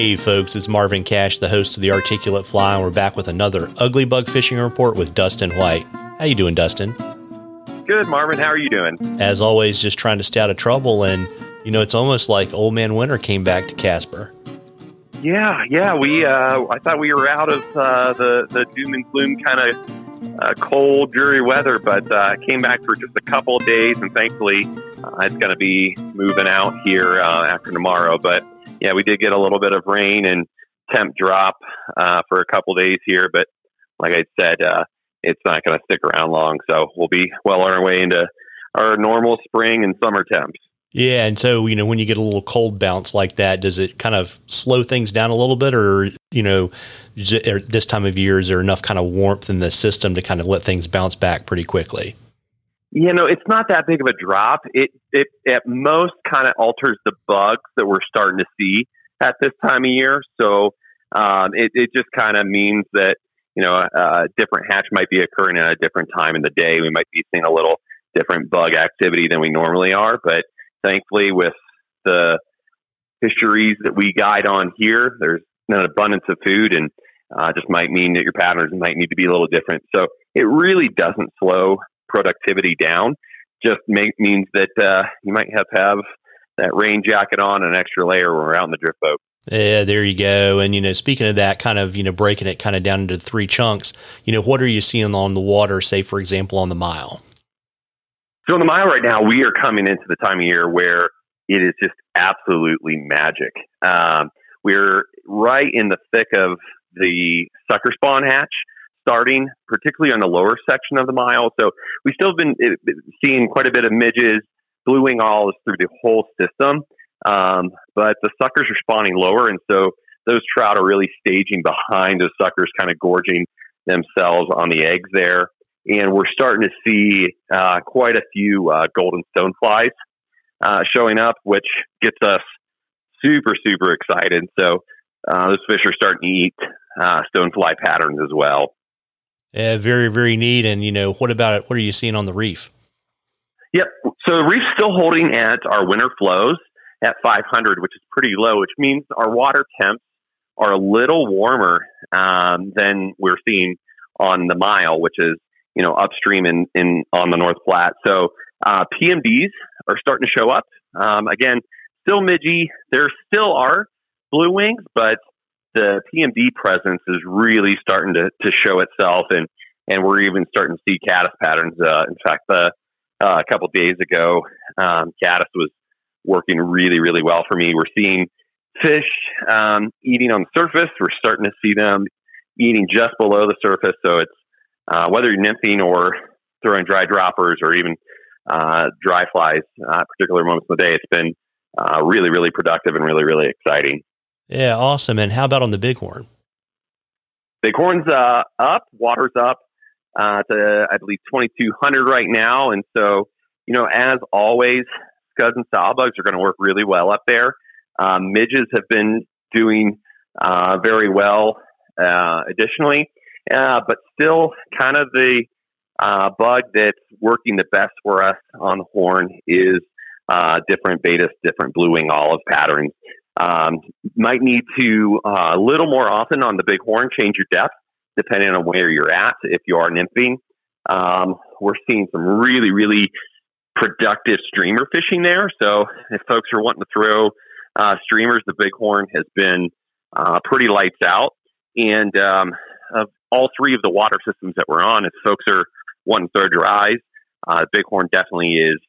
Hey folks, it's Marvin Cash, the host of the Articulate Fly, and we're back with another ugly bug fishing report with Dustin White. How you doing, Dustin? Good, Marvin. How are you doing? As always, just trying to stay out of trouble, and you know it's almost like Old Man Winter came back to Casper. Yeah, yeah. We uh, I thought we were out of uh, the the doom and gloom kind of uh, cold, dreary weather, but uh, came back for just a couple of days, and thankfully uh, it's going to be moving out here uh, after tomorrow. But yeah, we did get a little bit of rain and temp drop uh, for a couple days here, but like I said, uh, it's not going to stick around long. So we'll be well on our way into our normal spring and summer temps. Yeah, and so you know when you get a little cold bounce like that, does it kind of slow things down a little bit, or you know, this time of year is there enough kind of warmth in the system to kind of let things bounce back pretty quickly? You know, it's not that big of a drop. It it at most kind of alters the bugs that we're starting to see at this time of year. So um, it it just kind of means that you know a different hatch might be occurring at a different time in the day. We might be seeing a little different bug activity than we normally are. But thankfully, with the fisheries that we guide on here, there's an abundance of food and uh, just might mean that your patterns might need to be a little different. So it really doesn't slow productivity down. Just make, means that uh, you might have to have that rain jacket on, an extra layer when we're out in the drift boat. Yeah, there you go. And you know, speaking of that, kind of you know breaking it kind of down into three chunks. You know, what are you seeing on the water? Say, for example, on the mile. So on the mile right now, we are coming into the time of year where it is just absolutely magic. Um, we're right in the thick of the sucker spawn hatch starting, particularly on the lower section of the mile. So we still have been seeing quite a bit of midges, blue wing olives through the whole system. Um, but the suckers are spawning lower, and so those trout are really staging behind those suckers, kind of gorging themselves on the eggs there. And we're starting to see uh, quite a few uh, golden stoneflies uh, showing up, which gets us super, super excited. So uh, those fish are starting to eat uh, stonefly patterns as well. Yeah, very, very neat. And, you know, what about it? What are you seeing on the reef? Yep. So the reef's still holding at our winter flows at 500, which is pretty low, which means our water temps are a little warmer um, than we're seeing on the mile, which is, you know, upstream in, in on the North Platte. So uh, PMDs are starting to show up. Um, again, still midgy. There still are blue wings, but the PMD presence is really starting to, to show itself, and and we're even starting to see caddis patterns. Uh, in fact, uh, uh, a couple days ago, um, caddis was working really really well for me. We're seeing fish um, eating on the surface. We're starting to see them eating just below the surface. So it's uh, whether you're nymphing or throwing dry droppers or even uh, dry flies, uh, particular moments of the day, it's been uh, really, really productive and really, really exciting. Yeah, awesome. And how about on the Bighorn? Bighorn's uh, up, water's up uh, to, I believe, 2200 right now. And so, you know, as always, scuds and bugs are going to work really well up there. Um, midges have been doing uh, very well uh, additionally, uh, but still kind of the uh, bug that's working the best for us on horn is uh, different baetis, different blue wing olive patterns. Um, might need to uh, a little more often on the bighorn change your depth depending on where you're at. If you are nymphing, um, we're seeing some really really productive streamer fishing there. So if folks are wanting to throw uh, streamers, the bighorn has been uh, pretty lights out. And um, of all three of the water systems that we're on, if folks are wanting to throw dries, uh, bighorn definitely is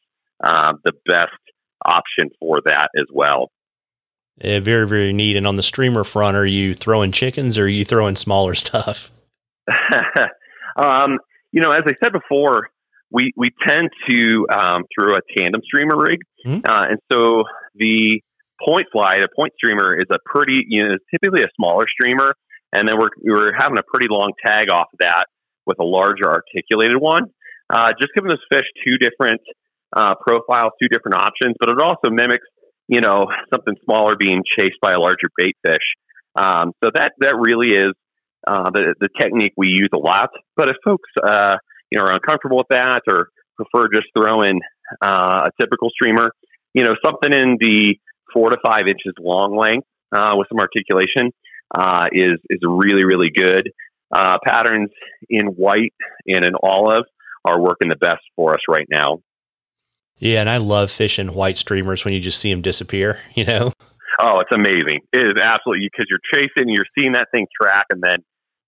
uh, the best option for that as well. Yeah, very, very neat. And on the streamer front, are you throwing chickens or are you throwing smaller stuff? um, you know, as I said before, we, we tend to um, throw a tandem streamer rig. Mm-hmm. Uh, and so the point fly, the point streamer is a pretty, you know, typically a smaller streamer. And then we're, we're having a pretty long tag off of that with a larger articulated one. Uh, just giving those fish two different uh, profiles, two different options, but it also mimics you know, something smaller being chased by a larger bait fish. Um, so that that really is uh, the the technique we use a lot. But if folks uh, you know are uncomfortable with that or prefer just throwing uh, a typical streamer, you know, something in the four to five inches long length uh, with some articulation uh, is is really really good. Uh, patterns in white and in olive are working the best for us right now. Yeah, and I love fishing white streamers when you just see them disappear. You know. Oh, it's amazing! It is absolutely because you're chasing, you're seeing that thing track, and then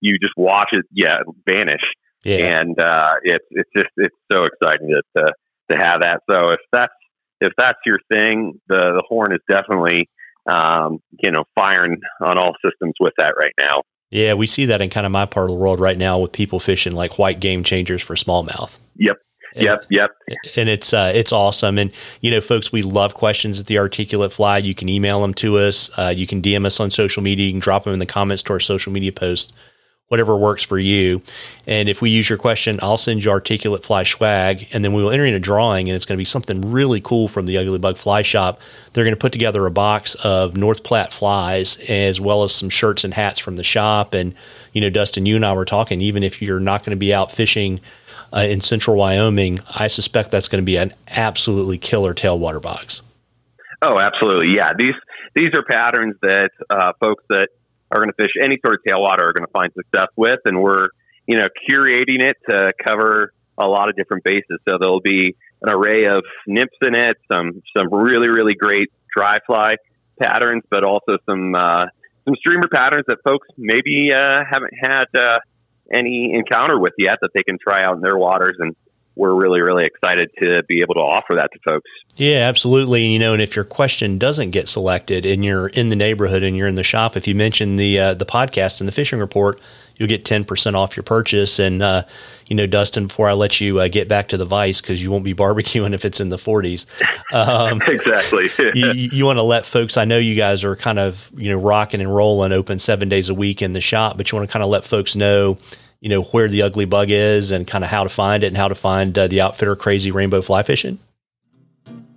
you just watch it, yeah, vanish. Yeah. And uh, it's it's just it's so exciting to, to to have that. So if that's if that's your thing, the the horn is definitely um, you know firing on all systems with that right now. Yeah, we see that in kind of my part of the world right now with people fishing like white game changers for smallmouth. Yep. Yep, yep. And it's uh, it's awesome. And you know, folks, we love questions at the Articulate Fly. You can email them to us. Uh, you can DM us on social media. You can drop them in the comments to our social media post whatever works for you. And if we use your question, I'll send you articulate fly swag, and then we will enter in a drawing, and it's going to be something really cool from the Ugly Bug Fly Shop. They're going to put together a box of North Platte flies, as well as some shirts and hats from the shop. And you know, Dustin, you and I were talking. Even if you're not going to be out fishing uh, in central Wyoming, I suspect that's going to be an absolutely killer tailwater box. Oh, absolutely, yeah. These these are patterns that uh, folks that are going to fish any sort of tailwater are going to find success with, and we're you know curating it to cover a lot of different bases. So there'll be an array of nymphs in it, some some really really great dry fly patterns, but also some uh, some streamer patterns that folks maybe uh, haven't had uh, any encounter with yet that they can try out in their waters and we're really, really excited to be able to offer that to folks. Yeah, absolutely. And, You know, and if your question doesn't get selected and you're in the neighborhood and you're in the shop, if you mention the uh, the podcast and the fishing report, you'll get ten percent off your purchase. And uh, you know, Dustin, before I let you uh, get back to the vice because you won't be barbecuing if it's in the 40s. Um, exactly. you, you want to let folks. I know you guys are kind of you know rocking and rolling, open seven days a week in the shop, but you want to kind of let folks know you know where the ugly bug is and kind of how to find it and how to find uh, the outfitter crazy rainbow fly fishing?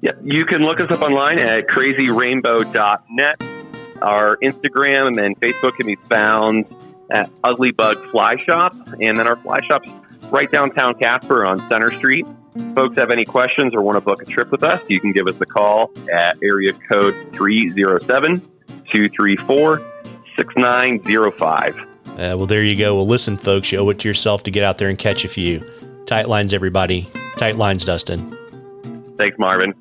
Yeah you can look us up online at crazyrainbow.net our instagram and facebook can be found at ugly bug fly shop. And then our fly shop's right downtown casper on center street. Folks have any questions or want to book a trip with us you can give us a call at area code 307 234 6905 uh, well, there you go. Well, listen, folks, you owe it to yourself to get out there and catch a few. Tight lines, everybody. Tight lines, Dustin. Thanks, Marvin.